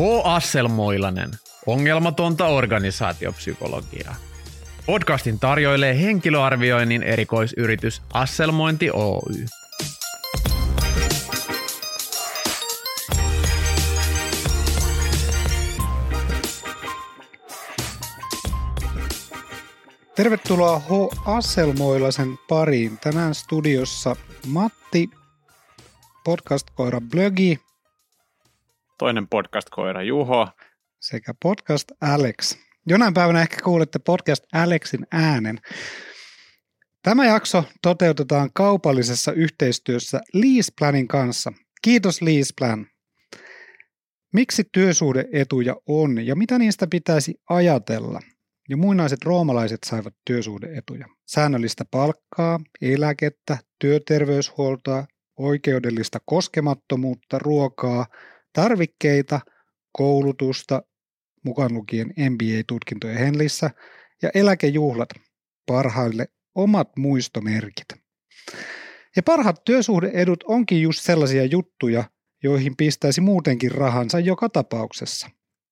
H. Asselmoilanen, ongelmatonta organisaatiopsykologiaa. Podcastin tarjoilee henkilöarvioinnin erikoisyritys Asselmointi Oy. Tervetuloa H. Asselmoilasen pariin. Tänään studiossa Matti, podcast-koira Blögi toinen podcast-koira Juho. sekä podcast Alex. Jonain päivänä ehkä kuulette podcast Alexin äänen. Tämä jakso toteutetaan kaupallisessa yhteistyössä Leaseplanin kanssa. Kiitos Leaseplan. Miksi työsuhdeetuja on ja mitä niistä pitäisi ajatella? Jo muinaiset roomalaiset saivat työsuhdeetuja. Säännöllistä palkkaa, eläkettä, työterveyshuoltoa, oikeudellista koskemattomuutta, ruokaa, tarvikkeita, koulutusta, mukaan lukien MBA-tutkintoja Henlissä ja eläkejuhlat parhaille omat muistomerkit. Ja parhaat työsuhdeedut onkin just sellaisia juttuja, joihin pistäisi muutenkin rahansa joka tapauksessa.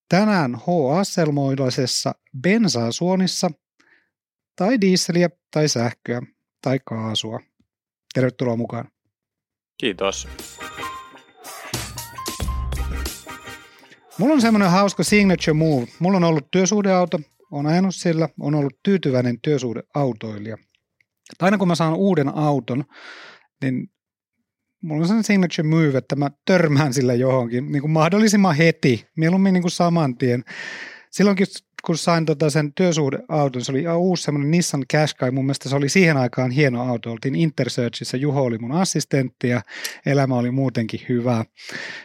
Tänään H. Asselmoilaisessa bensaa suonissa tai diiseliä tai sähköä tai kaasua. Tervetuloa mukaan. Kiitos. Mulla on semmoinen hauska signature move. Mulla on ollut työsuhdeauto, on ajanut sillä, on ollut tyytyväinen työsuhdeautoilija. Aina kun mä saan uuden auton, niin mulla on sellainen signature move, että mä törmään sillä johonkin niin kuin mahdollisimman heti, mieluummin niin kuin saman tien. Silloinkin kun sain tota sen työsuhdeauton, se oli uusi semmoinen Nissan Qashqai, mun mielestä se oli siihen aikaan hieno auto, oltiin Intersearchissa, Juho oli mun assistentti ja elämä oli muutenkin hyvä.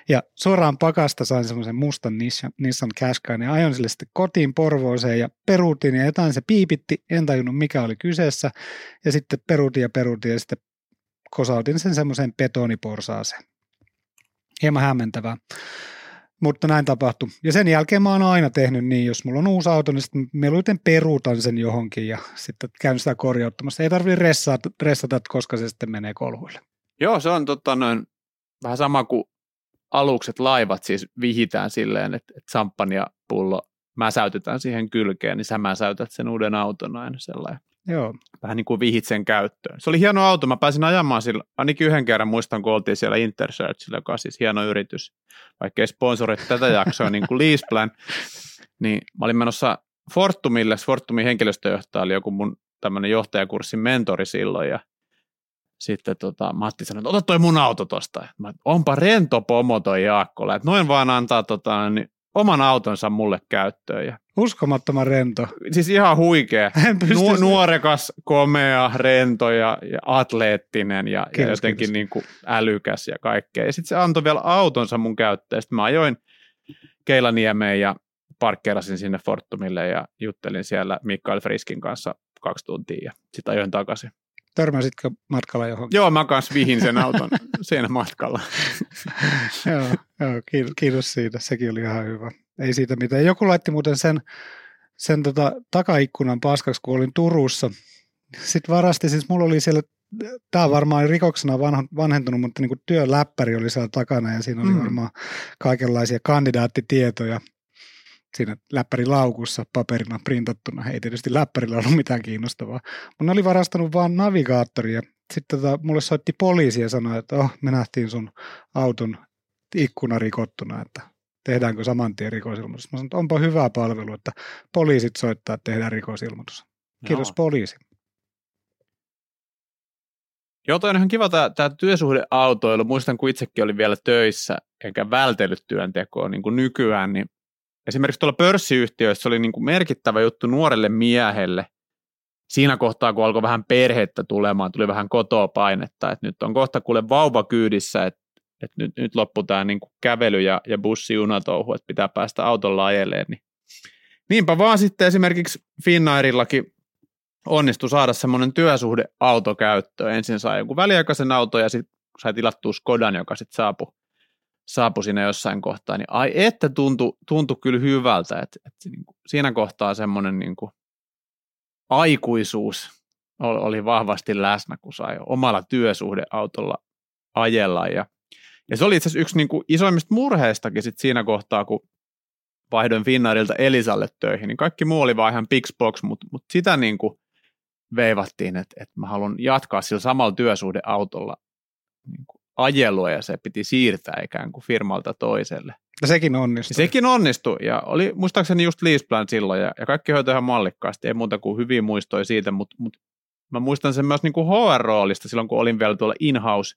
Ja suoraan pakasta sain semmoisen mustan Nissan Qashqai ja ajoin sille sitten kotiin Porvooseen ja peruutin ja jotain se piipitti, en tajunnut mikä oli kyseessä ja sitten peruutin ja peruutin ja sitten kosautin sen semmoiseen betoniporsaaseen. Hieman hämmentävää. Mutta näin tapahtui. Ja sen jälkeen mä oon aina tehnyt niin, jos mulla on uusi auto, niin sitten mieluiten peruutan sen johonkin ja sitten käyn sitä korjauttamassa. Ei tarvitse ressata, ressata, koska se sitten menee kolhuille. Joo, se on tota noin, vähän sama kuin alukset laivat siis vihitään silleen, että, että samppania pullo mäsäytetään siihen kylkeen, niin sä mäsäytät sen uuden auton aina sellainen. Joo. Vähän niin kuin vihit sen käyttöön. Se oli hieno auto. Mä pääsin ajamaan sillä, ainakin yhden kerran muistan, kun oltiin siellä Intersearchilla, joka on siis hieno yritys, vaikka ei sponsorit tätä jaksoa, niin kuin Leaseplan, niin mä olin menossa Fortumille, Fortumin henkilöstöjohtaja oli joku mun tämmöinen johtajakurssin mentori silloin, ja sitten tota, Matti sanoi, että ota toi mun auto tosta. Mä, onpa rento pomo toi Jaakkola, että noin vaan antaa tota, niin oman autonsa mulle käyttöön. Ja Uskomattoman rento. Siis ihan huikea. Nu- nuorekas, komea, rento ja, ja atleettinen ja, kiitos, ja jotenkin kiitos. Niin kuin älykäs ja kaikkea. Ja sitten se antoi vielä autonsa mun käyttöön. Sitten mä ajoin Keilaniemeen ja parkkeerasin sinne Fortumille ja juttelin siellä Mikael Friskin kanssa kaksi tuntia ja sitten ajoin takaisin. Törmäsitkö matkalla johonkin? Joo, mä kanssa vihin sen auton siinä matkalla. joo, joo kiitos, kiitos siitä. Sekin oli ihan hyvä. Ei siitä mitään. Joku laitti muuten sen, sen tota, takaikkunan paskaksi, kun olin Turussa. Sitten varasti, siis mulla oli siellä, tämä varmaan rikoksena vanhentunut, mutta niin kuin työläppäri oli siellä takana ja siinä oli mm. varmaan kaikenlaisia kandidaattitietoja siinä läppärilaukussa paperina printattuna. Ei tietysti läppärillä ollut mitään kiinnostavaa. Mutta ne oli varastanut vaan navigaattoria. Sitten tota, mulle soitti poliisi ja sanoi, että oh, me nähtiin sun auton ikkuna rikottuna, että tehdäänkö saman tien rikosilmoitus. Mä sanoin, että onpa hyvä palvelu, että poliisit soittaa, että tehdään rikosilmoitus. Kiitos Joo. poliisi. Joo, toi on ihan kiva tämä, tämä työsuhdeautoilu. Muistan, kun itsekin oli vielä töissä, enkä vältellyt työntekoa niin kuin nykyään, niin esimerkiksi tuolla pörssiyhtiöissä oli niin kuin merkittävä juttu nuorelle miehelle siinä kohtaa, kun alkoi vähän perhettä tulemaan, tuli vähän kotoa painetta, että nyt on kohta kuule vauva kyydissä, että, että nyt, nyt loppuu tämä niin kävely ja, ja bussijunatouhu, että pitää päästä autolla ajeleen. Niin. Niinpä vaan sitten esimerkiksi Finnairillakin onnistui saada semmoinen työsuhdeauto käyttöön. Ensin sai jonkun väliaikaisen auto ja sitten sai tilattua Skodan, joka sitten saapui saapui siinä jossain kohtaa, niin ai että tuntui, tuntui kyllä hyvältä, että, että niin kuin, siinä kohtaa semmoinen niin kuin, aikuisuus oli vahvasti läsnä, kun sai omalla työsuhdeautolla ajella ja, ja se oli itse asiassa yksi niin kuin isoimmista murheistakin sit siinä kohtaa, kun vaihdoin Finnairilta Elisalle töihin, niin kaikki muu oli vaan ihan Pixbox, mutta mut sitä niin kuin veivattiin, että, että mä haluan jatkaa sillä samalla työsuhdeautolla niin kuin ajelua ja se piti siirtää ikään kuin firmalta toiselle. Ja sekin onnistui. Sekin onnistui ja oli muistaakseni just Leaseplan silloin ja, ja kaikki hoitoi ihan mallikkaasti, ei muuta kuin hyvin muistoi siitä, mutta, mutta mä muistan sen myös niin kuin HR-roolista silloin, kun olin vielä tuolla in-house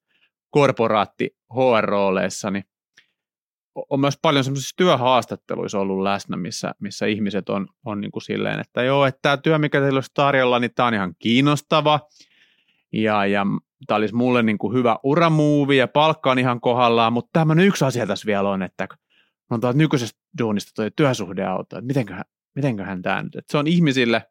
korporaatti HR-rooleissa, niin on myös paljon semmoisissa työhaastatteluissa ollut läsnä, missä, missä ihmiset on, on niin kuin silleen, että joo, että tämä työ, mikä teillä olisi tarjolla, niin tämä on ihan kiinnostava. Ja, ja tämä olisi mulle niin kuin hyvä uramuuvi ja palkka on ihan kohdallaan, mutta tämmöinen yksi asia tässä vielä on, että on tuolta nykyisestä duunista tuo työsuhdeauto, että mitenköhän, mitenköhän tämä nyt, että se on ihmisille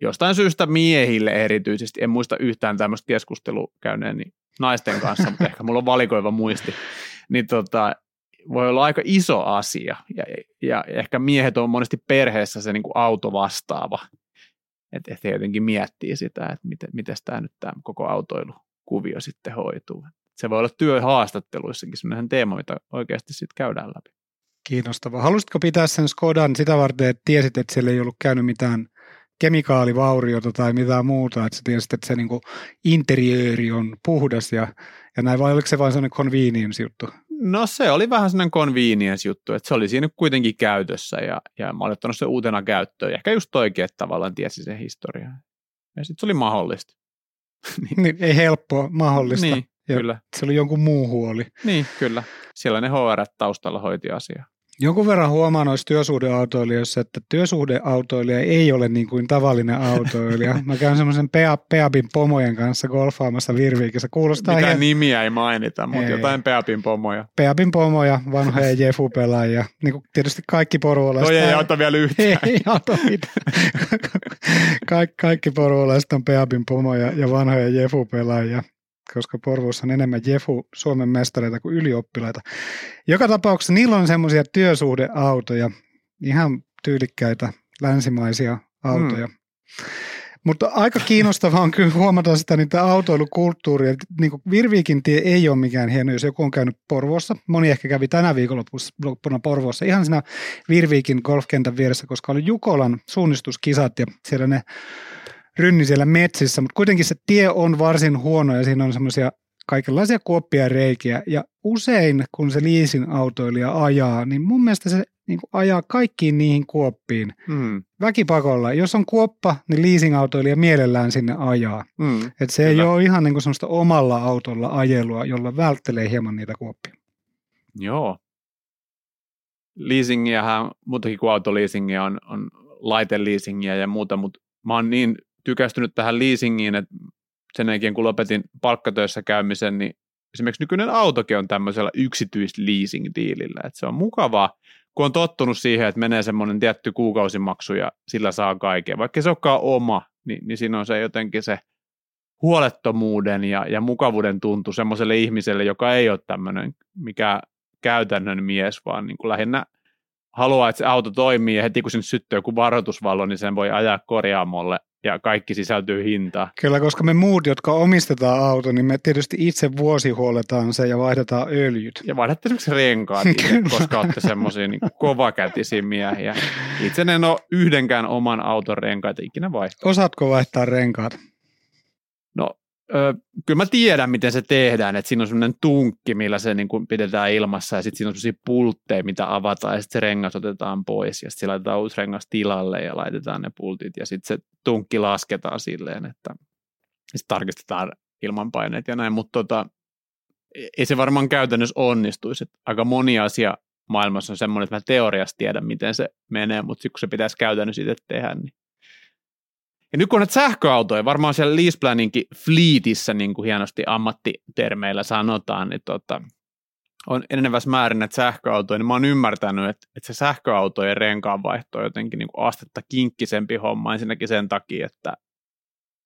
jostain syystä miehille erityisesti, en muista yhtään tämmöistä keskustelua käyneeni naisten kanssa, mutta ehkä mulla on valikoiva muisti, niin tota, voi olla aika iso asia ja, ja ehkä miehet on monesti perheessä se niin kuin auto vastaava, että et he jotenkin miettii sitä, että miten, miten tämä nyt tämä koko autoilukuvio sitten hoituu. Se voi olla työhaastatteluissakin sellainen teema, mitä oikeasti sitten käydään läpi. Kiinnostavaa. Halusitko pitää sen Skodan sitä varten, että tiesit, että siellä ei ollut käynyt mitään kemikaalivauriota tai mitään muuta, että sä tiesit, että se niinku interiööri on puhdas ja, ja näin, vai oliko se vain sellainen convenience juttu? No se oli vähän sellainen convenience juttu, että se oli siinä kuitenkin käytössä ja, ja mä olin ottanut sen uutena käyttöön. Ja ehkä just oikein, että tavallaan tiesi sen historiaa. Ja sitten se oli mahdollista. niin. niin, ei helppoa, mahdollista. Niin, ja kyllä. Se oli jonkun muu huoli. Niin, kyllä. Siellä ne HR taustalla hoiti asiaa. Jonkun verran huomaa noissa työsuhdeautoilijoissa, että työsuhdeautoilija ei ole niin kuin tavallinen autoilija. Mä käyn semmoisen Peabin pomojen kanssa golfaamassa Virviikissä. Kuulostaa Mitä ihan... nimiä ei mainita, mutta ei. jotain Peabin pomoja. Peabin pomoja, vanhoja Jefu-pelaajia. Niin kuin tietysti kaikki porvolaiset. Toi ei auta vielä yhtään. Ei auta mitään. Kaik, kaikki porvolaiset on Peabin pomoja ja vanhoja Jefu-pelaajia koska Porvoossa on enemmän Jefu Suomen mestareita kuin ylioppilaita. Joka tapauksessa niillä on semmoisia työsuhdeautoja, ihan tyylikkäitä länsimaisia autoja. Mm. Mutta aika kiinnostavaa on kyllä huomata sitä niitä autoilukulttuuria. Niin kuin Virviikin tie ei ole mikään hieno, jos joku on käynyt Porvoossa. Moni ehkä kävi tänä viikonloppuna Porvoossa ihan siinä Virviikin golfkentän vieressä, koska oli Jukolan suunnistuskisat ja siellä ne rynni siellä metsissä, mutta kuitenkin se tie on varsin huono ja siinä on semmoisia kaikenlaisia kuoppia ja reikiä. Ja usein, kun se leasing autoilija ajaa, niin mun mielestä se niin ajaa kaikkiin niihin kuoppiin mm. väkipakolla. Jos on kuoppa, niin leasing-autoilija mielellään sinne ajaa. Mm. Et se Kyllä. ei ole ihan niin semmoista omalla autolla ajelua, jolla välttelee hieman niitä kuoppia. Joo. Leasingiähän, muutakin kuin autoleasingia, on, on laiteleasingia ja muuta, mutta mä oon niin tykästynyt tähän leasingiin, että sen jälkeen kun lopetin palkkatöissä käymisen, niin esimerkiksi nykyinen autokin on tämmöisellä yksityisleasing-diilillä, että se on mukavaa, kun on tottunut siihen, että menee semmoinen tietty kuukausimaksu ja sillä saa kaiken. Vaikka se olekaan oma, niin, niin siinä on se jotenkin se huolettomuuden ja, ja mukavuuden tuntu semmoiselle ihmiselle, joka ei ole tämmöinen mikä käytännön mies, vaan niin kuin lähinnä haluaa, että se auto toimii ja heti kun sinne syttyy joku varoitusvalo, niin sen voi ajaa korjaamolle ja kaikki sisältyy hintaan. Kyllä, koska me muut, jotka omistetaan auto, niin me tietysti itse vuosihuoletaan se ja vaihdetaan öljyt. Ja vaihdatte esimerkiksi renkaat, koska olette semmoisia niin kovakätisiä miehiä. Itse en ole yhdenkään oman auton renkaita ikinä vaihtaa. Osaatko vaihtaa renkaat? Öö, kyllä mä tiedän, miten se tehdään, että siinä on semmoinen tunkki, millä se niin kuin pidetään ilmassa ja sitten siinä on semmoisia pultteja, mitä avataan ja sitten se rengas otetaan pois ja sitten laitetaan uusi rengas tilalle ja laitetaan ne pultit ja sitten se tunkki lasketaan silleen, että sitten tarkistetaan ilmanpaineet ja näin, mutta tota, ei se varmaan käytännössä onnistuisi. Että aika moni asia maailmassa on semmoinen, että mä teoriassa tiedän, miten se menee, mutta sitten kun se pitäisi käytännössä itse tehdä, niin ja nyt kun näitä sähköautoja, varmaan siellä leaseplaninkin fleetissä, niin kuin hienosti ammattitermeillä sanotaan, niin tota, on enenevässä määrin näitä sähköautoja, niin mä oon ymmärtänyt, että, että se sähköautojen renkaanvaihto on jotenkin niin kuin astetta kinkkisempi homma ensinnäkin sen takia, että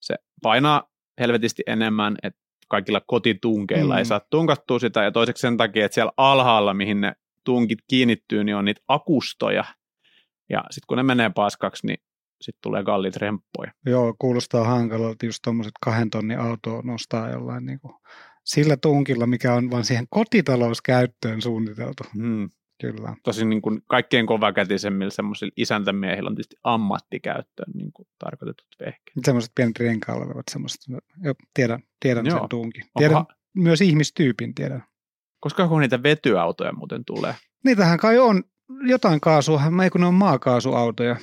se painaa helvetisti enemmän, että kaikilla kotitunkeilla mm. ei saa tunkattua sitä, ja toiseksi sen takia, että siellä alhaalla, mihin ne tunkit kiinnittyy, niin on niitä akustoja, ja sitten kun ne menee paskaksi, niin sitten tulee kalliit remppoja. Joo, kuulostaa hankalalta just tuommoiset kahden tonnin autoa nostaa jollain niin kuin sillä tunkilla, mikä on vain siihen kotitalouskäyttöön suunniteltu. Hmm. Kyllä. Tosin niin kuin kaikkein kovakätisemmillä semmoisilla isäntämiehillä on tietysti ammattikäyttöön niin kuin tarkoitetut vehkeet. Semmoiset pienet renkaalla olevat semmoiset. Jo, tiedän, tiedän Joo. sen tuunkin. Tiedän Onkohan- myös ihmistyypin, tiedän. Koska kun niitä vetyautoja muuten tulee. Niitähän kai on jotain kaasua, ei kun ne on maakaasuautoja.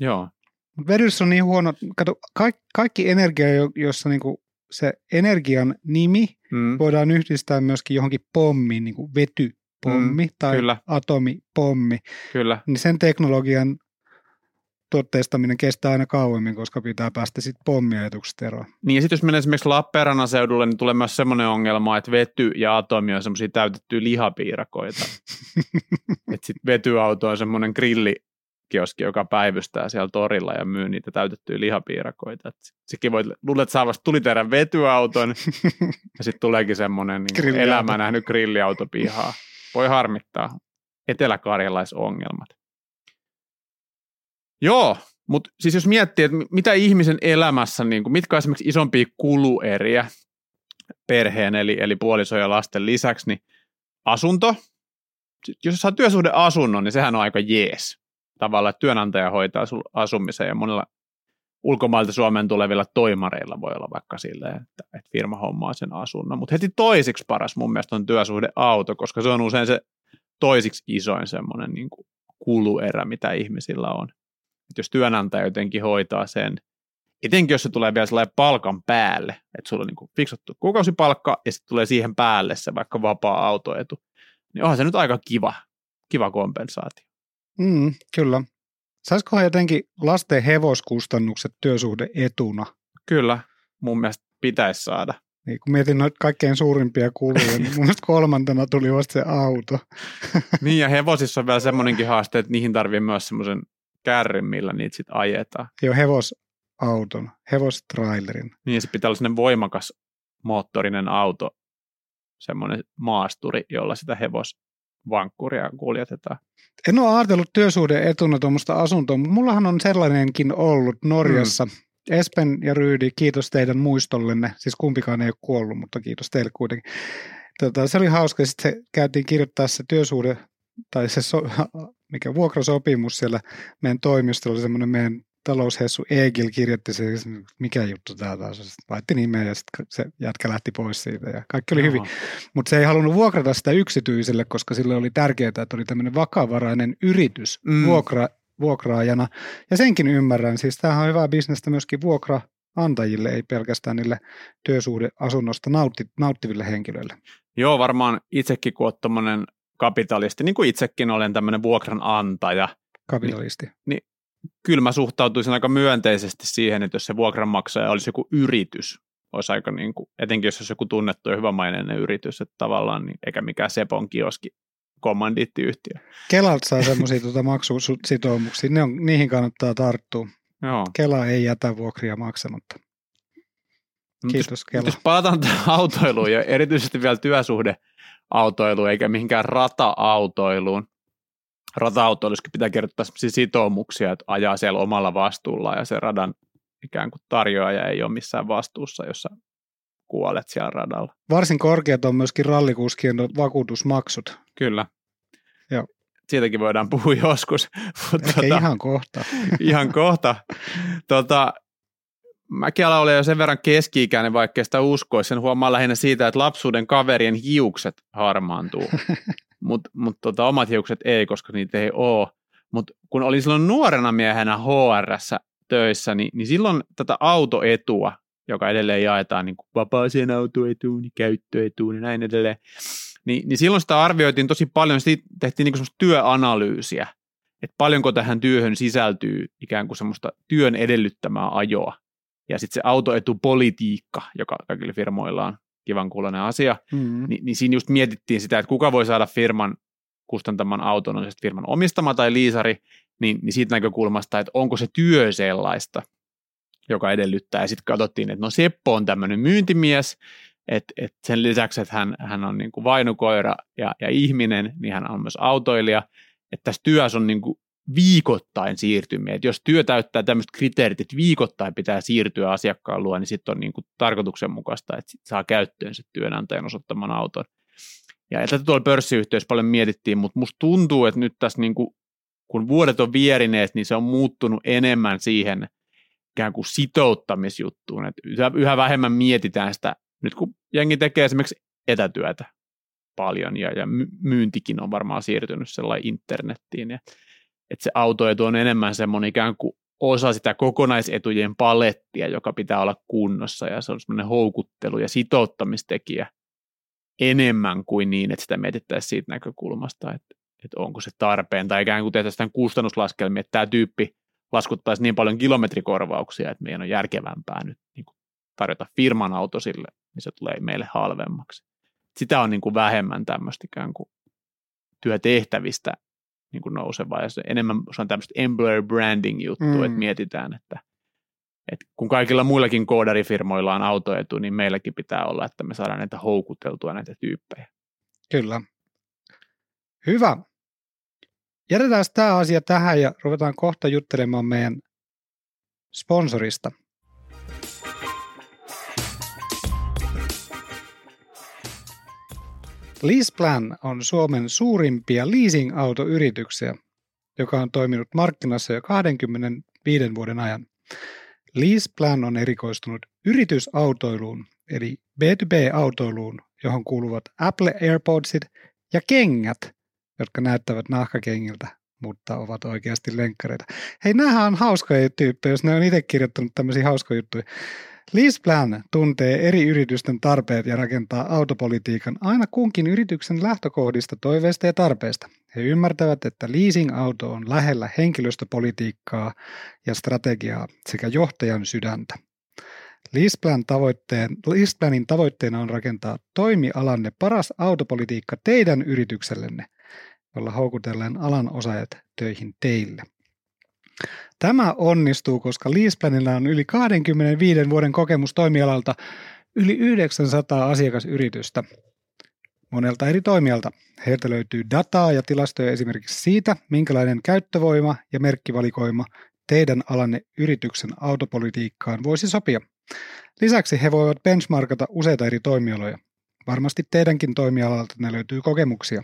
Joo. Mut Vedyssä on niin huono, kato, kaikki, kaikki energia, jo- jossa niinku se energian nimi Mm. voidaan yhdistää myöskin johonkin pommiin, niin kuin vetypommi mm, tai kyllä. atomipommi, Kyllä. niin sen teknologian tuotteistaminen kestää aina kauemmin, koska pitää päästä sitten pommiajatuksesta eroon. Niin ja sitten jos menee esimerkiksi Lappeenrannan seudulle, niin tulee myös semmoinen ongelma, että vety ja atomi on semmoisia täytettyjä lihapiirakoita. että sitten vetyauto on semmoinen grillikioski, joka päivystää siellä torilla ja myy niitä täytettyjä lihapiirakoita. Et sekin voi, luulet, että saa vasta tuliterän vetyauton ja sitten tuleekin semmoinen niin elämä nähnyt grilliauto pihaa. Voi harmittaa. Eteläkarjalaisongelmat. Joo, mutta siis jos miettii, että mi- mitä ihmisen elämässä, niin kuin, mitkä on esimerkiksi isompia kulueriä perheen eli, eli puolison ja lasten lisäksi, niin asunto. Jos saa työsuhdeasunnon, niin sehän on aika jees. Tavallaan että työnantaja hoitaa sul asumisen ja monella ulkomailta Suomeen tulevilla toimareilla voi olla vaikka silleen, että, että firma hommaa sen asunnon. Mutta heti toisiksi paras mun mielestä on työsuhdeauto, koska se on usein se toisiksi isoin semmoinen niin kuluerä, mitä ihmisillä on. Et jos työnantaja jotenkin hoitaa sen, etenkin jos se tulee vielä sellainen palkan päälle, että sulla on niin kuin fiksattu kuukausipalkka ja sitten tulee siihen päälle se vaikka vapaa autoetu, niin onhan se nyt aika kiva, kiva kompensaatio. Mm, kyllä. Saisikohan jotenkin lasten hevoskustannukset työsuhdeetuna? Kyllä, mun mielestä pitäisi saada. Niin, kun mietin noita kaikkein suurimpia kuluja, niin mun mielestä kolmantena tuli vasta se auto. Niin ja hevosissa on vielä semmoinenkin haaste, että niihin tarvii myös semmoisen kärryn, millä niitä sitten ajetaan. Jo hevosauton, hevostrailerin. Niin se pitää olla semmoinen voimakas moottorinen auto, semmoinen maasturi, jolla sitä hevosvankkuria kuljetetaan. En ole ajatellut työsuhde etuna tuommoista asuntoa, mutta mullahan on sellainenkin ollut Norjassa. Mm. Espen ja Ryydi, kiitos teidän muistollenne. Siis kumpikaan ei ole kuollut, mutta kiitos teille kuitenkin. Tota, se oli hauska. Sitten se käytiin kirjoittaa se työsuhde, tai se so, mikä vuokrasopimus siellä meidän toimistolla, semmoinen meidän taloushessu Egil kirjoitti se, mikä juttu tämä taas. Sitten laitti nimeä ja sitten se jätkä lähti pois siitä ja kaikki oli hyvin. Joo. Mutta se ei halunnut vuokrata sitä yksityiselle, koska sille oli tärkeää, että oli tämmöinen vakavarainen yritys Mm. vuokra, vuokraajana. Ja senkin ymmärrän. Siis tämähän on hyvää bisnestä myöskin vuokraantajille, ei pelkästään niille työsuhdeasunnosta nautti, nauttiville henkilöille. Joo, varmaan itsekin kun olet kapitalisti, niin kuin itsekin olen tämmöinen vuokranantaja, Kapitalisti. Kyllä mä suhtautuisin aika myönteisesti siihen, että jos se vuokranmaksaja olisi joku yritys, olisi aika niin kuin, etenkin jos olisi joku tunnettu ja hyvämaineinen yritys, että tavallaan, niin, eikä mikään Sepon kioski kommandiittiyhtiö. Kelalta saa semmoisia tuota maksusitoumuksia, ne on, niihin kannattaa tarttua. Joo. Kela ei jätä vuokria maksamatta. Mut Kiitos Kela. jos palataan tähän autoiluun ja erityisesti vielä työsuhdeautoiluun eikä mihinkään rata-autoiluun, rata-autoilussakin pitää kertoa sitoumuksia, että ajaa siellä omalla vastuulla ja se radan ikään kuin tarjoaja ei ole missään vastuussa, jossa kuolet siellä radalla. Varsin korkeat on myöskin rallikuskien vakuutusmaksut. Kyllä. Joo. Siitäkin voidaan puhua joskus. Mutta Ehkä ihan kohta. ihan kohta. Tota, mäkin alan olla jo sen verran keski-ikäinen, vaikka sitä uskoisi. Sen huomaa lähinnä siitä, että lapsuuden kaverien hiukset harmaantuu. Mutta mut tota, omat hiukset ei, koska niitä ei ole. Mutta kun olin silloin nuorena miehenä HRssä töissä, niin, niin silloin tätä autoetua, joka edelleen jaetaan niin kuin vapaaseen autoetuun, niin käyttöetuun ja näin edelleen, niin, niin silloin sitä arvioitiin tosi paljon, siitä tehtiin niin kuin työanalyysiä, että paljonko tähän työhön sisältyy ikään kuin semmoista työn edellyttämää ajoa. Ja sitten se autoetupolitiikka, joka kaikilla firmoilla on kivan kuulonen asia, Mm. niin, niin siinä just mietittiin sitä, että kuka voi saada firman kustantaman auton, on se firman omistama tai liisari, niin, niin siitä näkökulmasta, että onko se työ sellaista, joka edellyttää. Ja sitten katsottiin, että no Seppo on tämmöinen myyntimies, että, että sen lisäksi, että hän, hän on niin kuin vainukoira ja, ja ihminen, niin hän on myös autoilija. Että tässä työssä on niin kuin viikoittain siirtymiä. Että jos työ täyttää tämmöiset kriteerit, että viikoittain pitää siirtyä asiakkaan luo, niin sitten on niin kuin tarkoituksenmukaista, että sit saa käyttöön se työnantajan osoittaman auton. Ja tätä tuolla pörssiyhtiössä paljon mietittiin, mutta musta tuntuu, että nyt tässä niin kuin, kun vuodet on vierineet, niin se on muuttunut enemmän siihen ikään kuin sitouttamisjuttuun. Että yhä, yhä vähemmän mietitään sitä, nyt kun jengi tekee esimerkiksi etätyötä paljon ja, ja myyntikin on varmaan siirtynyt sellainen internettiin. Ja, että se autoetu on enemmän semmoinen ikään kuin osa sitä kokonaisetujen palettia, joka pitää olla kunnossa ja se on semmoinen houkuttelu ja sitouttamistekijä enemmän kuin niin, että sitä mietittäisiin siitä näkökulmasta, että, että onko se tarpeen tai ikään kuin tehtäisiin kustannuslaskelmia, että tämä tyyppi laskuttaisi niin paljon kilometrikorvauksia, että meidän on järkevämpää nyt niin kuin tarjota firman auto sille, niin se tulee meille halvemmaksi. Sitä on niin kuin vähemmän tämmöistä ikään kuin työtehtävistä niin kuin nousevaa ja se enemmän se on tämmöistä employer branding juttu, mm. että mietitään, että, että kun kaikilla muillakin koodarifirmoilla on autoetu, niin meilläkin pitää olla, että me saadaan näitä houkuteltua näitä tyyppejä. Kyllä. Hyvä. Jätetään tämä asia tähän ja ruvetaan kohta juttelemaan meidän sponsorista. Leaseplan on Suomen suurimpia leasing-autoyrityksiä, joka on toiminut markkinassa jo 25 vuoden ajan. Leaseplan on erikoistunut yritysautoiluun, eli B2B-autoiluun, johon kuuluvat Apple AirPodsit ja kengät, jotka näyttävät nahkakengiltä, mutta ovat oikeasti lenkkareita. Hei, nämähän on hauskoja tyyppejä, jos ne on itse kirjoittanut tämmöisiä hauskoja juttuja. Leaseplan tuntee eri yritysten tarpeet ja rakentaa autopolitiikan aina kunkin yrityksen lähtökohdista, toiveista ja tarpeista. He ymmärtävät, että leasing-auto on lähellä henkilöstöpolitiikkaa ja strategiaa sekä johtajan sydäntä. Leaseplan tavoitteen, Leaseplanin tavoitteena on rakentaa toimialanne paras autopolitiikka teidän yrityksellenne, jolla houkutellaan alan osaajat töihin teille. Tämä onnistuu, koska Leaseplanilla on yli 25 vuoden kokemus toimialalta yli 900 asiakasyritystä monelta eri toimialta. Heiltä löytyy dataa ja tilastoja esimerkiksi siitä, minkälainen käyttövoima ja merkkivalikoima teidän alanne yrityksen autopolitiikkaan voisi sopia. Lisäksi he voivat benchmarkata useita eri toimialoja. Varmasti teidänkin toimialalta ne löytyy kokemuksia.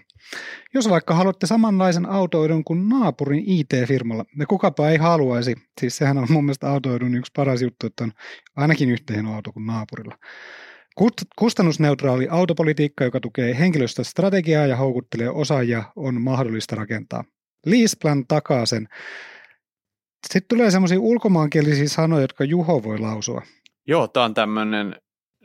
Jos vaikka haluatte samanlaisen autoidun kuin naapurin IT-firmalla, ja kukapa ei haluaisi, siis sehän on mun mielestä autoidun yksi paras juttu, että on ainakin yhtä hieno auto kuin naapurilla. Kustannusneutraali autopolitiikka, joka tukee henkilöstöstrategiaa ja houkuttelee osaajia, on mahdollista rakentaa. Leaseplan takaa sen. Sitten tulee semmoisia ulkomaankielisiä sanoja, jotka Juho voi lausua. Joo, tämä on tämmöinen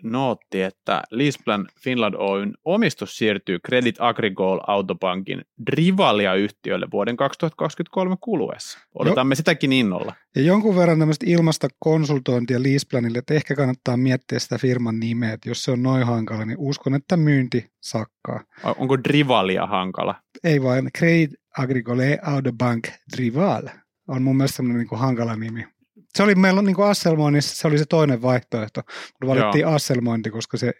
nootti, että Leaseplan Finland Oyn omistus siirtyy Credit Agricole Autobankin Drivalia-yhtiölle vuoden 2023 kuluessa. Odotamme jo. sitäkin innolla. Ja jonkun verran tämmöistä ilmasta konsultointia Leaseplanille, että ehkä kannattaa miettiä sitä firman nimeä, että jos se on noin hankala, niin uskon, että myynti sakkaa. Onko Drivalia hankala? Ei vain, Credit Agricole Autobank Drival on mun mielestä semmoinen niin hankala nimi. Se oli meillä niin kuin Asselmoinnissa, se oli se toinen vaihtoehto, mutta valittiin Joo. Asselmointi, koska se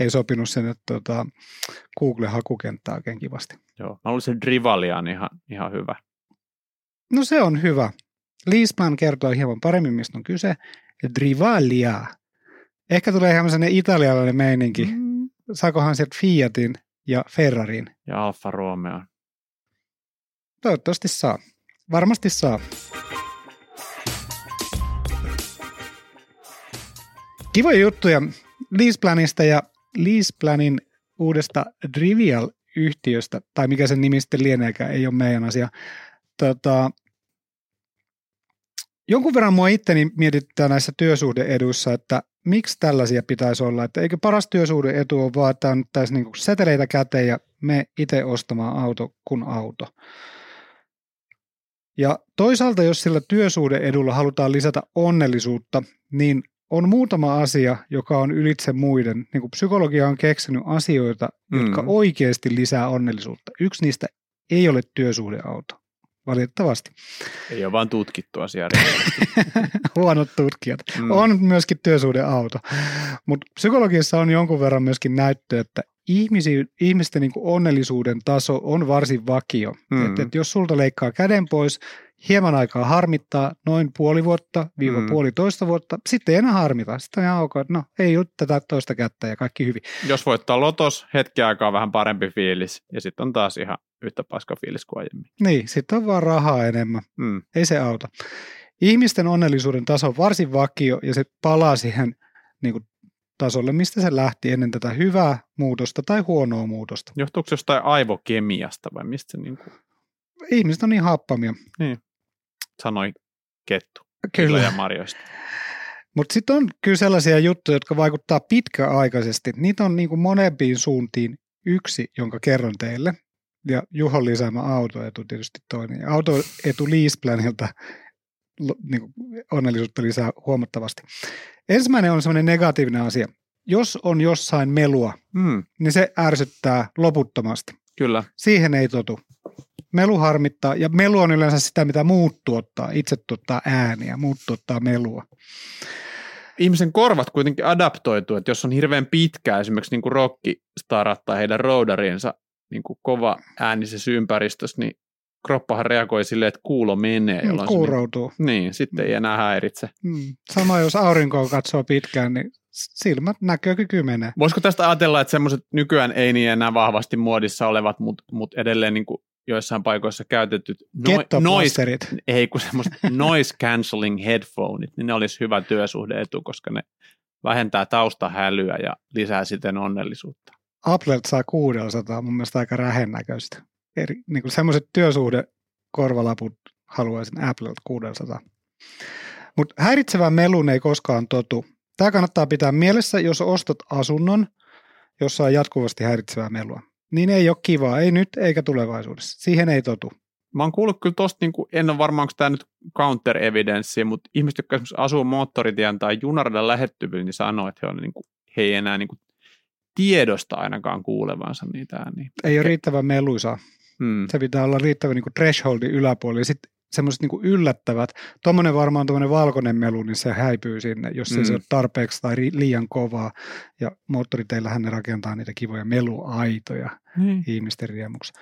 ei sopinut sen, että tuota, Google-hakukenttää oikein kivasti. Joo, mä Rivalia on ihan, ihan hyvä. No se on hyvä. Leasman kertoo hieman paremmin, mistä on kyse. Drivalia. Ehkä tulee ihan sellainen italialainen meininki. Mm. Saakohan sieltä Fiatin ja Ferrarin? Ja Alfa Romeo. Toivottavasti saa. Varmasti saa. Kivoja juttuja Leaseplanista ja Leaseplanin uudesta Trivial-yhtiöstä, tai mikä sen nimi sitten lieneekään, ei ole meidän asia. Tota, jonkun verran mua itteni mietittää näissä työsuhdeeduissa, että miksi tällaisia pitäisi olla, että eikö paras työsuhdeetu ole vaan, että on tässä niin seteleitä käteen ja me itse ostamaan auto kuin auto. Ja toisaalta, jos sillä työsuhdeedulla halutaan lisätä onnellisuutta, niin on muutama asia, joka on ylitse muiden. Niin kuin psykologia on keksinyt asioita, jotka mm. oikeasti lisää onnellisuutta. Yksi niistä ei ole työsuhdeauto. Valitettavasti. Ei ole vain tutkittu asiaa. Huonot tutkijat. Mm. On myöskin työsuhdeauto. Mutta psykologiassa on jonkun verran myöskin näyttö, että ihmisi, ihmisten niin onnellisuuden taso on varsin vakio. Mm. Et, et jos sulta leikkaa käden pois hieman aikaa harmittaa, noin puoli vuotta, viiva Mm. puolitoista vuotta, sitten ei enää harmita. Sitten on ihan ok, no ei ole tätä toista kättä ja kaikki hyvin. Jos voittaa lotos, hetki aikaa vähän parempi fiilis, ja sitten on taas ihan yhtä paska fiilis kuin aiemmin. Niin, sitten on vaan rahaa enemmän. Mm. Ei se auta. Ihmisten onnellisuuden taso on varsin vakio ja se palaa siihen niin kuin, tasolle, mistä se lähti ennen tätä hyvää muutosta tai huonoa muutosta. Johtuuko se jostain aivokemiasta vai mistä se niin kuin Ihmiset on niin happamia. sanoi kettu Kyllä. ja marjoista? Mutta sitten on kyllä sellaisia juttuja, jotka vaikuttaa pitkäaikaisesti. Niitä on niin monempiin suuntiin yksi, jonka kerron teille. Ja Juhon lisäämä autoetu tietysti toinen. Autoetu Leaseplanilta niin kuin onnellisuutta lisää huomattavasti. Ensimmäinen on semmoinen negatiivinen asia. Jos on jossain melua, Mm, niin se ärsyttää loputtomasti. kyllä. Siihen ei totu. Melu harmittaa, ja melu on yleensä sitä, mitä muut tuottaa. Itse tuottaa ääniä, muut tuottaa melua. Ihmisen korvat kuitenkin adaptoituu, että jos on hirveän pitkä esimerkiksi niin kuin rockistarat tai heidän roudarinsa niin kuin kova äänisessä ympäristössä, niin kroppahan reagoi silleen, että kuulo menee. Mm, jolloin se Kuuroutuu. Niin, niin, sitten ei enää häiritse. Mm. Sama jos aurinkoa katsoo pitkään, niin silmät näkökyky menee. Voisiko tästä ajatella, että semmoiset nykyään ei niin enää vahvasti muodissa olevat, mutta mut edelleen niin kuin joissain paikoissa käytetyt no, noise, ei kun semmoiset noise cancelling headphoneit, niin ne olisi hyvä työsuhdeetu, koska ne vähentää taustahälyä ja lisää siten onnellisuutta. Applelta saa 600, mun mielestä aika rähen näköistä. Eri, niin kuin semmoiset työsuhde korvalaput haluaisin Applelta 600. Mutta häiritsevän melun ei koskaan totu. Tämä kannattaa pitää mielessä, jos ostat asunnon, jossa on jatkuvasti häiritsevää melua. Niin ei ole kivaa, ei nyt eikä tulevaisuudessa. Siihen ei totu. Mä oon kuullut kyllä tosta, niin kuin, en ole varmaan, onko tämä nyt counter evidence, mutta ihmiset, jotka esimerkiksi asuu moottoritien tai junaradan lähettyvillä, niin sanoo, että he, on, niin kuin, he ei enää niin kuin, tiedosta ainakaan kuulevansa niitä ääniä. Ei ole riittävän meluisa. Hmm. Se pitää olla riittävän niin thresholdin yläpuolella. Sitten semmoiset niin yllättävät, tuommoinen varmaan tuommoinen valkoinen melu, niin se häipyy sinne, jos mm. Mm. se ei ole tarpeeksi tai ri- liian kovaa. Ja moottoriteillähän ne rakentaa niitä kivoja meluaitoja Niin. ihmisten riemuksi.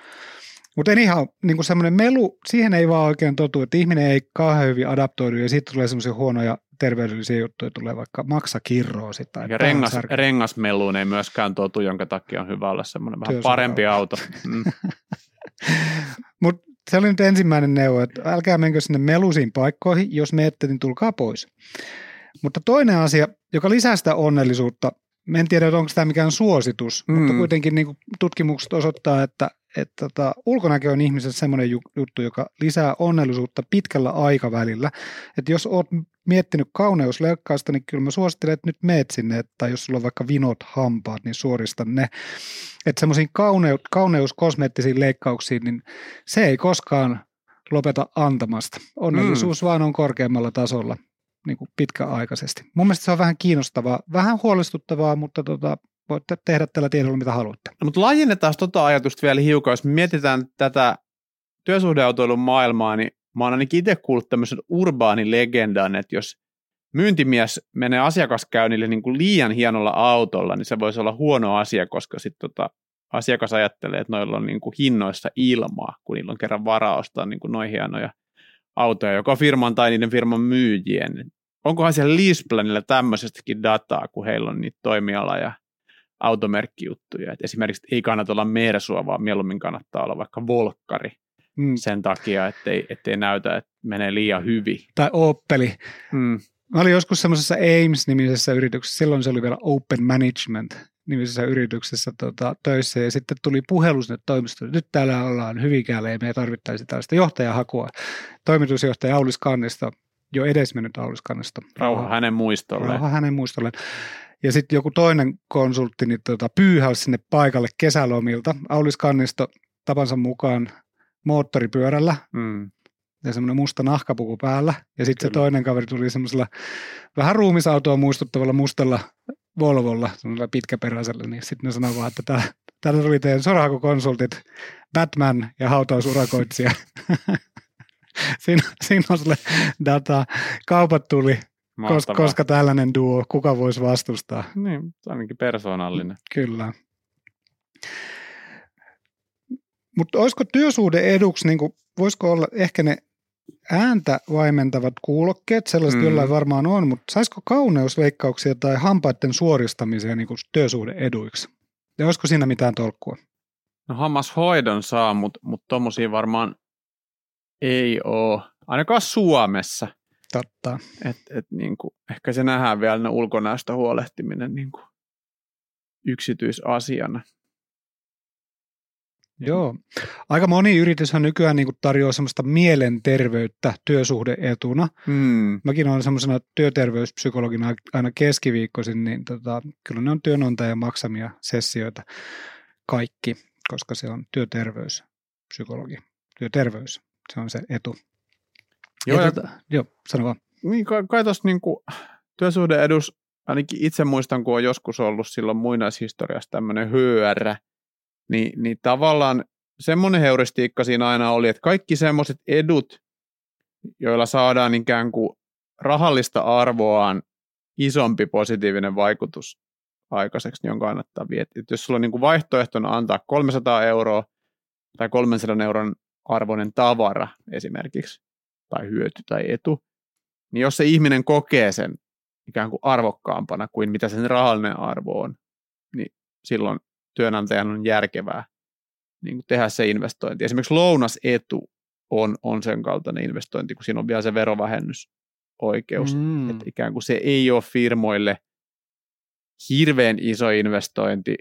Mutta en ihan, niin kuin semmoinen melu, siihen ei vaan oikein totu, että ihminen ei kauhean hyvin adaptoidu ja siitä tulee semmoisia huonoja terveydellisiä juttuja, tulee vaikka maksakirroosi tai Ja rengas, rengasmeluun ei myöskään totu, jonka takia on hyvä olla semmoinen vähän parempi auto. Mm. Mutta se oli nyt ensimmäinen neuvo, että älkää menkö sinne melusiin paikkoihin, jos menette, niin tulkaa pois. Mutta toinen asia, joka lisää sitä onnellisuutta, mä en tiedä, onko tämä mikään suositus, mm. mutta kuitenkin niin tutkimukset osoittaa, että, että tota, ulkonäkö on ihmisessä semmoinen ju- juttu, joka lisää onnellisuutta pitkällä aikavälillä. Että jos oot miettinyt kauneusleikkausta, niin kyllä mä suosittelen, että nyt meet sinne, että- tai jos sulla on vaikka vinot hampaat, niin suorista ne. Että semmoisiin kauneu- kauneuskosmeettisiin leikkauksiin, niin se ei koskaan lopeta antamasta. Onnellisuus mm. vaan on korkeammalla tasolla niin kuin pitkäaikaisesti. Mun mielestä se on vähän kiinnostavaa, vähän huolestuttavaa, mutta tota, voitte tehdä tällä tiedolla mitä haluatte. No, mutta laajennetaan tota ajatusta vielä hiukan, jos mietitään tätä työsuhdeautoilun maailmaa, niin mä oon ainakin itse kuullut tämmöisen urbaanilegendan, että jos myyntimies menee asiakaskäynnille niin kuin liian hienolla autolla, niin se voisi olla huono asia, koska sitten tota, asiakas ajattelee, että noilla on niin kuin hinnoissa ilmaa, kun niillä on kerran varaa ostaa niin kuin noin hienoja autoja, joko firman tai niiden firman myyjien. Onkohan siellä Leaseplanilla tämmöisestäkin dataa, kun heillä on niitä toimiala- ja automerkkijuttuja. Et esimerkiksi ei kannata olla Mersua, vaan mieluummin kannattaa olla vaikka Volkkari Mm. sen takia, ettei, ettei näytä, että menee liian hyvin. Tai Opeli. Mm. Mä olin joskus semmoisessa Ames-nimisessä yrityksessä, silloin se oli vielä Open Management nimisessä yrityksessä tota, töissä ja sitten tuli puhelu sinne toimistolle. Nyt täällä ollaan Hyvinkäällä ja me tarvittaisiin tällaista johtajahakua. Toimitusjohtaja Aulis Kannisto, jo edesmennyt Aulis Kannisto. Rauha hänen muistolleen. Rauha hänen muistolleen. Ja sitten joku toinen konsultti niin tota, pyyhäsi sinne paikalle kesälomilta. Aulis Kannisto tapansa mukaan moottoripyörällä Mm. ja semmoinen musta nahkapuku päällä. Ja sitten se toinen kaveri tuli semmoisella vähän ruumisautoa muistuttavalla mustalla Volvolla, semmoisella pitkäperäisellä, niin sitten ne sanoi vaan, että täällä, täällä tuli teidän sorahakukonsultit, Batman ja hautausurakoitsija. siinä, siinä on sulle dataa. Kaupat tuli, koska, Mahtavaa. koska tällainen duo, kuka voisi vastustaa. Niin, ainakin persoonallinen. Kyllä. Mutta olisiko työsuhde eduksi, niin kuin, voisiko olla ehkä ne ääntä vaimentavat kuulokkeet, sellaiset Mm. jollain varmaan on, mutta saisiko kauneusleikkauksia tai hampaiden suoristamiseen niin työsuhde eduiksi? Ja olisiko siinä mitään tolkkua? No hammashoidon saa, mutta mut tommosia varmaan ei ole, ainakaan Suomessa. Totta. Et, et niinku, ehkä se nähdään vielä ne ulkonäöstä huolehtiminen niinku yksityisasiana. Joo. Aika moni yrityshän nykyään niin tarjoaa semmoista mielenterveyttä työsuhdeetuna. Hmm. Mäkin olen semmoisena työterveyspsykologina aina keskiviikkoisin, niin tota, kyllä ne on työnantajan maksamia sessioita kaikki, koska se on työterveyspsykologi. Työterveys, se on se etu. Joo, ja ja, tota, joo, sano vaan. niin kai, kai tuossa niinku, työsuhdeedus, ainakin itse muistan, kun on joskus ollut silloin muinaishistoriassa tämmöinen HR, niin, niin tavallaan semmoinen heuristiikka siinä aina oli, että kaikki semmoiset edut, joilla saadaan ikään kuin rahallista arvoaan isompi positiivinen vaikutus aikaiseksi, niin on kannattaa vietiä. Että jos sulla on niin kuin vaihtoehtona antaa 300 euroa tai 300 euron arvoinen tavara esimerkiksi, tai hyöty tai etu, niin jos se ihminen kokee sen ikään kuin arvokkaampana kuin mitä sen rahallinen arvo on, niin silloin työnantajan on järkevää niin kuin tehdä se investointi. Esimerkiksi lounasetu on, on sen kaltainen investointi, kun siinä on vielä se verovähennysoikeus. Mm. Että ikään kuin se ei ole firmoille hirveän iso investointi.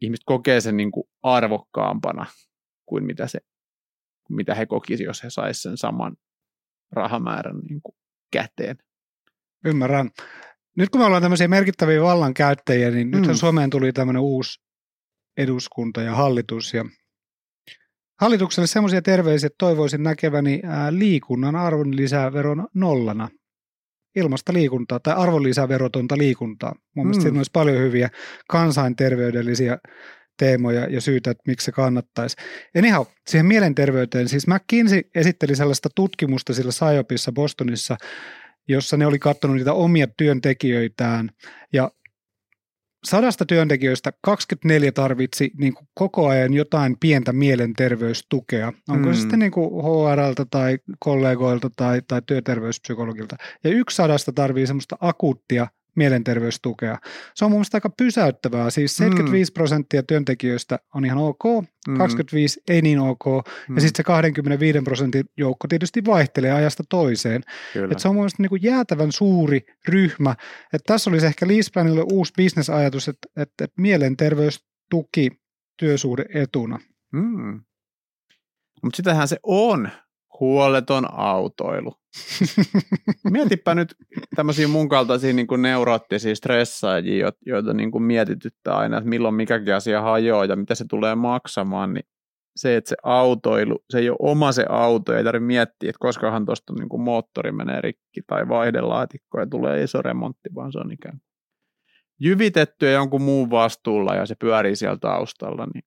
Ihmiset kokee sen niin kuin arvokkaampana kuin mitä, se, mitä he kokisivat, jos he saisivat sen saman rahamäärän niin kuin käteen. Ymmärrän. Nyt kun me ollaan tämmöisiä merkittäviä vallankäyttäjiä, niin mm. nythän Suomeen tuli tämmöinen uusi eduskunta ja hallitus. Ja hallitukselle semmoisia terveisiä, että toivoisin näkeväni liikunnan arvonlisäveron nollana. Ilmasta liikuntaa tai arvonlisäverotonta liikuntaa. Mun mielestä mm. siinä olisi paljon hyviä kansainterveydellisiä teemoja ja syitä, että miksi se kannattaisi. Anyhow, siihen mielenterveyteen, siis McKinsey esitteli sellaista tutkimusta sillä Psyopissa Bostonissa, jossa ne oli katsonut niitä omia työntekijöitään ja sadasta työntekijöistä 24 tarvitsi niin kuin koko ajan jotain pientä mielenterveystukea. Onko mm. se sitten niin kuin HRlta tai kollegoilta tai, tai työterveyspsykologilta. Ja yksi sadasta tarvii semmoista akuuttia mielenterveystukea. Se on mun mielestä aika pysäyttävää. Siis 75 mm. prosenttia työntekijöistä on ihan ok, mm. 25 ei niin ok, mm. ja sitten se 25 prosentin joukko tietysti vaihtelee ajasta toiseen. Et se on mun mielestä niin kuin jäätävän suuri ryhmä. Et tässä olisi ehkä Leaseplanille uusi bisnesajatus, että, että, että mielenterveystuki työsuhde etuna. Mm. Mutta sitähän se on, huoleton autoilu. Mietipä nyt tämmöisiä mun kaltaisia niin kuin neuroottisia stressaajia, joita niin kuin mietityttää aina, että milloin mikäkin asia hajoaa ja mitä se tulee maksamaan, niin se, että se autoilu, se ei ole oma se auto, ei tarvitse miettiä, että koskahan tuosta niin kuin moottori menee rikki tai vaihdelaatikko ja tulee iso remontti, vaan se on ikään kuin jyvitetty ja jonkun muun vastuulla ja se pyörii siellä taustalla, niin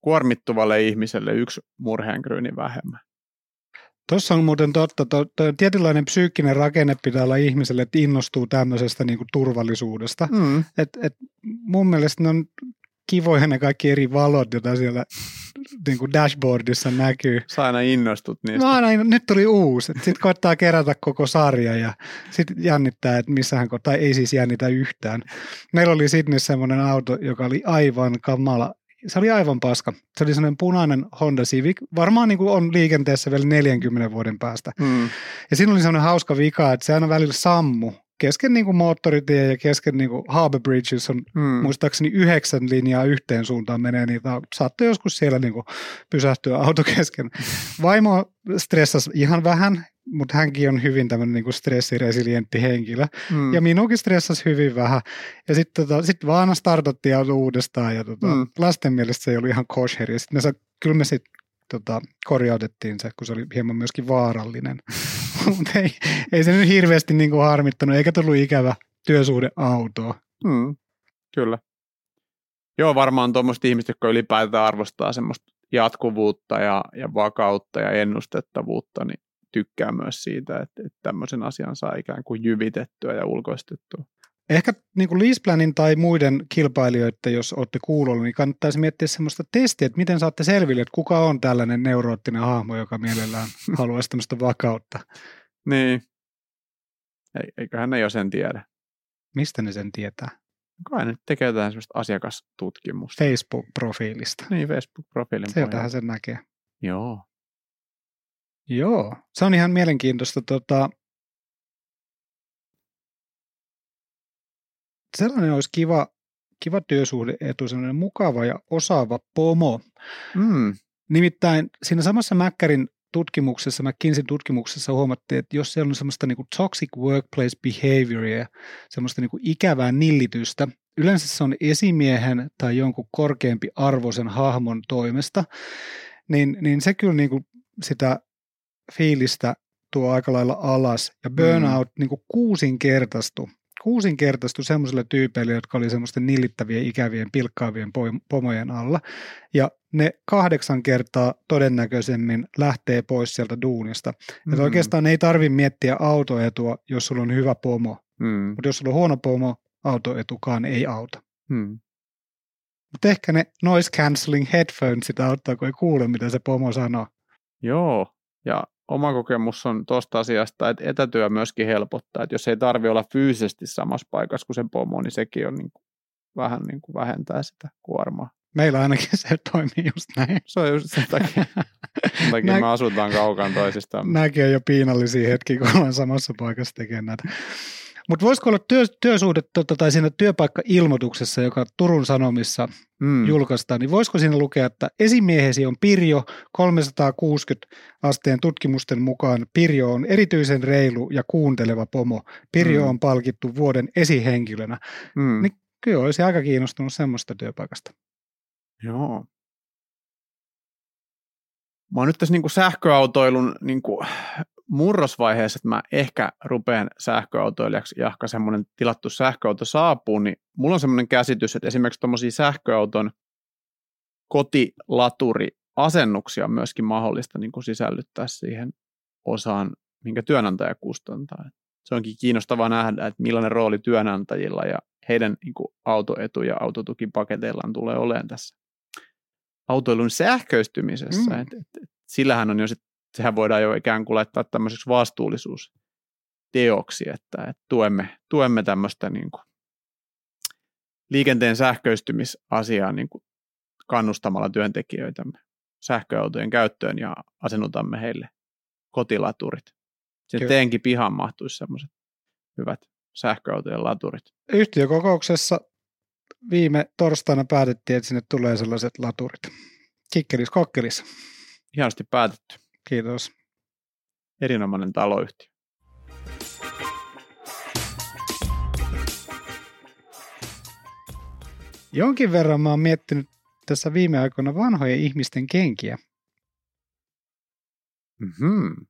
kuormittuvalle ihmiselle yksi murheenkryyni vähemmän. Tuossa on muuten totta, to, to, tietynlainen psyykkinen rakenne pitää olla ihmiselle, että innostuu tämmöisestä niin kuin turvallisuudesta. Mm. Et, et mun mielestä ne on kivoja ne kaikki eri valot, joita siellä niin kuin dashboardissa näkyy. Sä aina innostut niistä. No aina, nyt tuli uusi. Sitten koittaa kerätä koko sarja ja sitten jännittää, että missähän, tai ei siis jännitä yhtään. Meillä oli Sydneyssä semmoinen auto, joka oli aivan kamala se oli aivan paska. Se oli sellainen punainen Honda Civic, varmaan niin kuin on liikenteessä vielä 40 vuoden päästä. Mm. Ja siinä oli sellainen hauska vika, että se aina välillä sammu kesken niin kuin moottoritie ja kesken niin kuin Harbour Bridges on mm. muistaakseni yhdeksän linjaa yhteen suuntaan menee, niin saattoi joskus siellä niin kuin pysähtyä auto kesken. Vaimo stressasi ihan vähän, mutta hänkin on hyvin tämmöinen niin stressiresilientti henkilö. Mm. Ja minunkin stressasi hyvin vähän. Ja sitten tota, sit vaan startattiin auto uudestaan ja tota, mm. lasten mielestä se ei ollut ihan kosher. Ja sitten kyllä me sitten tota, korjautettiin se, kun se oli hieman myöskin vaarallinen. mutta ei, ei se nyt hirveästi niin kuin harmittanut, eikä tullut ikävä työsuhdeautoa. Mm. Kyllä. Joo, varmaan tuommoiset ihmiset, jotka ylipäätään arvostaa semmoista jatkuvuutta ja, ja vakautta ja ennustettavuutta, niin tykkää myös siitä, että, että tämmöisen asian saa ikään kuin jyvitettyä ja ulkoistettua. Ehkä niin kuin Leaseplanin tai muiden kilpailijoiden, jos olette kuulolla, niin kannattaisi miettiä semmoista testiä, että miten saatte selville, että kuka on tällainen neuroottinen hahmo, joka mielellään haluaisi tämmöistä vakautta. Niin. Ei, eiköhän ne jo sen tiedä. Mistä ne sen tietää? Kai ne tekee jotain semmoista asiakastutkimusta. Facebook-profiilista. Niin, Facebook-profiilin Sieltähän sen näkee. Joo. Joo, se on ihan mielenkiintoista. Tota, sellainen olisi kiva, kiva työsuhdeetu, sellainen mukava ja osaava pomo. Mm. Nimittäin siinä samassa Mäkkärin tutkimuksessa, McKinseyn tutkimuksessa huomattiin, että jos siellä on semmoista niin kuin toxic workplace behavioria, semmoista niin kuin ikävää nillitystä, yleensä se on esimiehen tai jonkun korkeampi arvoisen hahmon toimesta, niin, niin se kyllä niin kuin sitä fiilistä tuo aika lailla alas. Ja burnout mm. niin kuin kuusinkertaistui kuusinkertaistui semmoisille tyypeille, jotka oli semmoisten nillittävien, ikävien, pilkkaavien pomojen alla. Ja ne kahdeksan kertaa todennäköisemmin lähtee pois sieltä duunista. Mm. Että oikeastaan ei tarvi miettiä autoetua, jos sulla on hyvä pomo. Mm. Mutta jos sulla on huono pomo, autoetukaan ei auta. Mm. Mutta ehkä ne noise cancelling headphonesit auttaa, kun ei kuule, mitä se pomo sanoo. Joo, ja oma kokemus on tuosta asiasta, että etätyö myöskin helpottaa, että jos ei tarvi olla fyysisesti samassa paikassa kuin sen pomo, niin sekin on niin kuin, vähän niin kuin vähentää sitä kuormaa. Meillä ainakin se toimii just näin. Se on just sen takia, sen takia Nä- me asutaan kaukaan toisistaan. Nämäkin on jo piinallisia hetkiä, kun ollaan samassa paikassa tekemään näitä. Mutta voisiko olla työ, työsuhde tota, tai siinä työpaikka-ilmoituksessa, joka Turun Sanomissa Mm. julkaistaan, niin voisiko siinä lukea, että esimiehesi on Pirjo 360 asteen tutkimusten mukaan. Pirjo on erityisen reilu ja kuunteleva pomo. Pirjo Mm. on palkittu vuoden esihenkilönä. Mm. Niin- Kyllä olisi aika kiinnostunut semmoista työpaikasta. Joo. Mä oon nyt tässä niinku sähköautoilun niinku murrosvaiheessa, että mä ehkä rupean sähköautoilijaksi, jahka semmoinen tilattu sähköauto saapuu, niin mulla on semmoinen käsitys, että esimerkiksi tuommoisia sähköauton kotilaturiasennuksia on myöskin mahdollista niin kuin sisällyttää siihen osaan, minkä työnantaja kustantaa. Se onkin kiinnostavaa nähdä, että millainen rooli työnantajilla ja heidän niin kuin autoetu- ja autotukipaketeillaan tulee olemaan tässä autoilun sähköistymisessä. Mm. Et, et, et, sillähän on jo sit, sehän voidaan jo ikään kuin laittaa tämmöiseksi vastuullisuusteoksi, että, että tuemme, tuemme tämmöistä niin kuin liikenteen sähköistymisasiaa niin kuin kannustamalla työntekijöitämme sähköautojen käyttöön ja asennutamme heille kotilaturit. Kyllä. teenkin pihan mahtuisi semmoiset hyvät sähköautojen laturit. Yhtiökokouksessa viime torstaina päätettiin, että sinne tulee sellaiset laturit. Kikkelis kokkelis. Hienosti päätetty. Kiitos. Erinomainen taloyhtiö. Jonkin verran mä oon miettinyt tässä viime aikoina vanhojen ihmisten kenkiä. Mm-hmm.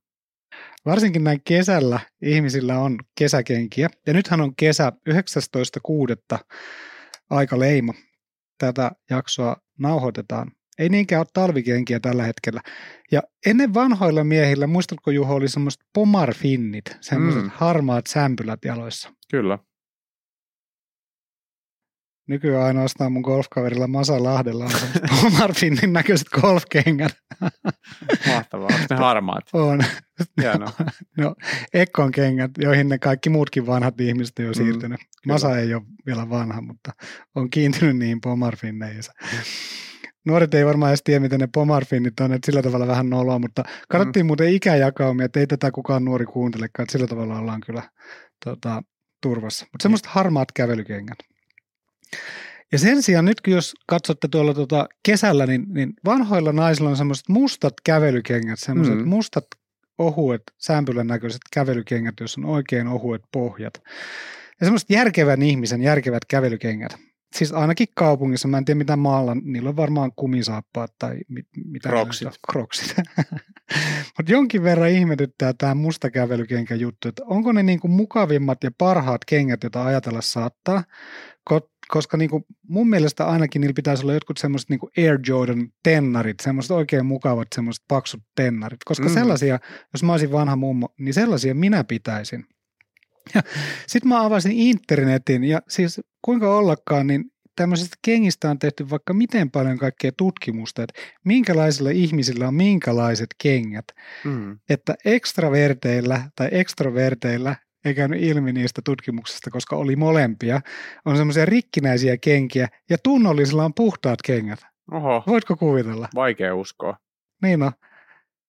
Varsinkin näin kesällä ihmisillä on kesäkenkiä. Ja nythän on kesä 19.6. aika leima. Tätä jaksoa nauhoitetaan. Ei niinkään ole talvikenkiä tällä hetkellä. Ja ennen vanhoilla miehillä, muistatko Juho, oli semmoiset pomarfinnit, semmoiset Mm. mm. harmaat sämpylät jaloissa. Kyllä. Nykyään ainoastaan mun golfkaverilla Masa Lahdella on pomarfinnin näköiset golfkengät. Mahtavaa. Ne harmaat? On. Hienoa. No, Ekkon kengät, joihin ne kaikki muutkin vanhat ihmiset on jo Mm, siirtynyt. Masa ei ole vielä vanha, mutta on kiintynyt niihin pomarfinneihinsa. Nuoret ei varmaan edes tiedä, miten ne pomarfinnit on, että sillä tavalla vähän noloa, mutta katsottiin mm. muuten ikäjakaumia, että ei tätä kukaan nuori kuuntelekaan, että sillä tavalla ollaan kyllä tota, turvassa. Mutta semmoiset harmaat kävelykengät. Ja sen sijaan nyt, kun jos katsotte tuolla tota kesällä, niin, niin vanhoilla naisilla on semmoiset mustat kävelykengät, semmoiset Mm. mustat ohuet, sämpylän näköiset kävelykengät, joissa on oikein ohuet pohjat. Ja semmoiset järkevän ihmisen järkevät kävelykengät. Siis ainakin kaupungissa, mä en tiedä mitä maalla, niillä on varmaan kumisaappaat tai mit, mitä Kroksit. Kroksit. Mutta jonkin verran ihmetyttää tämä musta kävelykenkä juttu, että onko ne niinku mukavimmat ja parhaat kengät, joita ajatella saattaa, Ko- koska niinku mun mielestä ainakin niillä pitäisi olla jotkut semmoiset niinku Air Jordan tennarit, semmoiset oikein mukavat semmoiset paksut tennarit, koska mm. sellaisia, jos mä olisin vanha mummo, niin sellaisia minä pitäisin. Sitten mä avasin internetin ja siis kuinka ollakaan, niin tämmöisistä kengistä on tehty vaikka miten paljon kaikkea tutkimusta, että minkälaisilla ihmisillä on minkälaiset kengät. Mm. Että ekstraverteillä tai ekstroverteillä ei käynyt ilmi niistä tutkimuksista, koska oli molempia, on semmoisia rikkinäisiä kenkiä ja tunnollisilla on puhtaat kengät. Oho, Voitko kuvitella? vaikea uskoa. Niin on.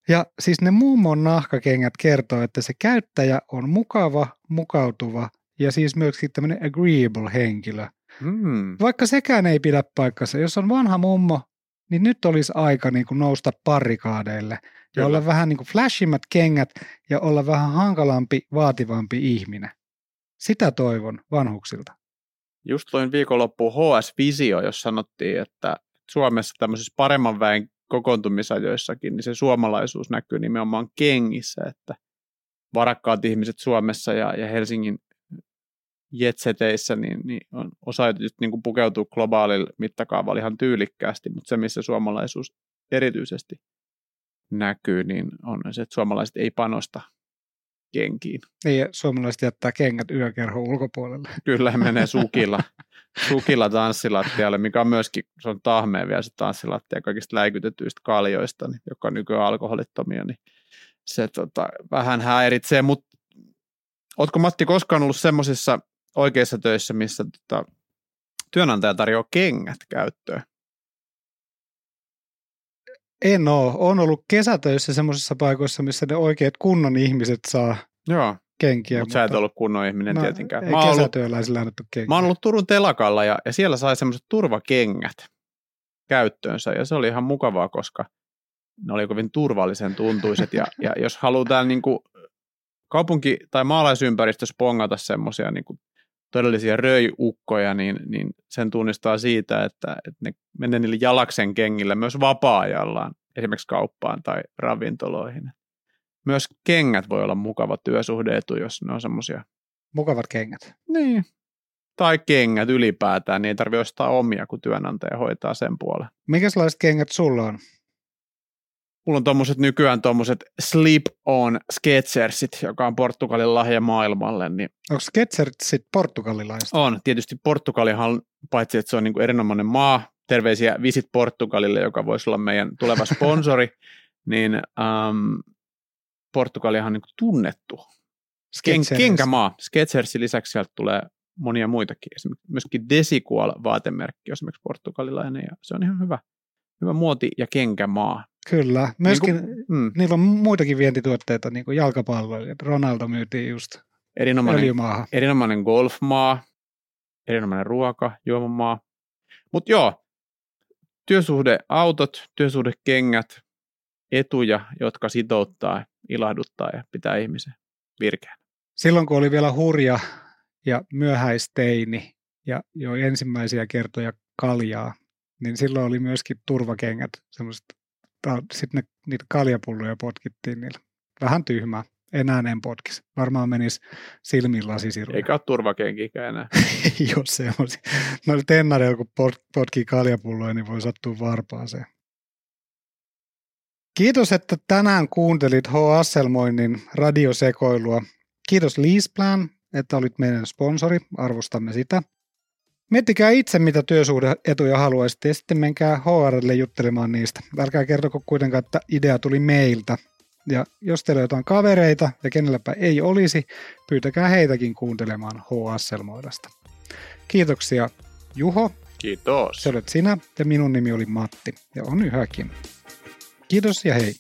Ja siis ne mummon nahkakengät kertoo, että se käyttäjä on mukava, mukautuva ja siis myöskin tämmöinen agreeable henkilö. Mm. Vaikka sekään ei pidä paikkansa. Jos on vanha mummo, niin nyt olisi aika niin kuin nousta parikaadeille ja Kyllä. olla vähän niin kuin flashimmat kengät ja olla vähän hankalampi, vaativampi ihminen. Sitä toivon vanhuksilta. Just loin viikonloppuun HS-visio, jos sanottiin, että Suomessa tämmöisissä paremman väen kokoontumisajoissakin, niin se suomalaisuus näkyy nimenomaan kengissä, että varakkaat ihmiset Suomessa ja, ja Helsingin jetseteissä, niin, niin on osa just niin kuin pukeutuu globaalilla mittakaavalla ihan tyylikkäästi, mutta se, missä suomalaisuus erityisesti näkyy, niin on se, että suomalaiset ei panosta kenkiin. Niin ja suomalaiset jättää kengät yökerhon ulkopuolelle. Kyllä menee sukilla, sukilla tanssilattialle, mikä on myöskin, se on tahmeen vielä se tanssilattia kaikista läikytetyistä kaljoista, niin, joka on nykyään alkoholittomia, niin se tota, vähän häiritsee, mutta ootko Matti koskaan ollut semmoisissa oikeissa töissä, missä tota, työnantaja tarjoaa kengät käyttöön? En ole. Olen ollut kesätöissä semmoisissa paikoissa, missä ne oikeat kunnon ihmiset saa Joo, kenkiä. mutta sä et ollut kunnon ihminen no, tietenkään. Ei Mä kesätyöläisille annettu kenkiä. mä oon ollut Turun telakalla ja, ja siellä sai semmoiset turvakengät käyttöönsä ja se oli ihan mukavaa, koska ne oli kovin turvallisen tuntuiset ja, ja jos halutaan niin kuin kaupunki- tai maalaisympäristössä pongata semmoisia niin kuin todellisia röiukkoja, niin, niin sen tunnistaa siitä, että, että ne menee niille jalaksen kengillä myös vapaa-ajallaan, esimerkiksi kauppaan tai ravintoloihin. Myös kengät voi olla mukava työsuhdeetu, jos ne on semmoisia. Mukavat kengät. Niin. Tai kengät ylipäätään, niin ei tarvitse ostaa omia, kun työnantaja hoitaa sen puolen. Minkälaiset kengät sulla on? Mulla on tommoset nykyään tommoset slip on Sketchersit, joka on Portugalin lahja maailmalle, niin Onko Sketcherit sit portugalilaista? On, tietysti Portugalihan, paitsi että se on niin kuin erinomainen maa, terveisiä Visit Portugalille, joka voisi olla meidän tuleva sponsori, niin um, Portugalihan on niin tunnettu Ken, kenkämaa. Sketchersin lisäksi sieltä tulee monia muitakin. Esimerkiksi myöskin Desigual vaatemerkki on esimerkiksi portugalilainen ja se on ihan hyvä, hyvä muoti- ja kenkämaa. Kyllä. Myöskin Niin kuin, mm, niillä on muitakin vientituotteita, niin kuin jalkapalloilijat. Ronaldo myytiin just erinomainen, öljymaahan. erinomainen golfmaa, erinomainen ruoka, juomamaa. Mutta joo, työsuhdeautot, työsuhdekengät, etuja, jotka sitouttaa, ilahduttaa ja pitää ihmisen virkeänä. Silloin kun oli vielä hurja ja myöhäisteini ja jo ensimmäisiä kertoja kaljaa, niin silloin oli myöskin turvakengät. Sitten ne, niitä kaljapulloja potkittiin niillä. Vähän tyhmää. Enää en potkisi. Varmaan menisi silmiin lasisiruja. Eikä ole turvakenkikään enää. Ei ole semmoisia. Noilla tennareilla, kun pot- potkii kaljapulloja, niin voi sattua varpaaseen. Kiitos, että tänään kuuntelit H. Asselmoinnin radiosekoilua. Kiitos Leaseplan, että olit meidän sponsori. Arvostamme sitä. Miettikää itse, mitä työsuhdeetuja haluaisitte ja sitten menkää HRlle juttelemaan niistä. Älkää kertoko kuitenkaan, että idea tuli meiltä. Ja jos teillä on jotain kavereita ja kenelläpä ei olisi, pyytäkää heitäkin kuuntelemaan H. Asselmoidasta. Kiitoksia Juho, Kiitos. se olet sinä ja minun nimi oli Matti ja on yhäkin. Kiitos ja hei.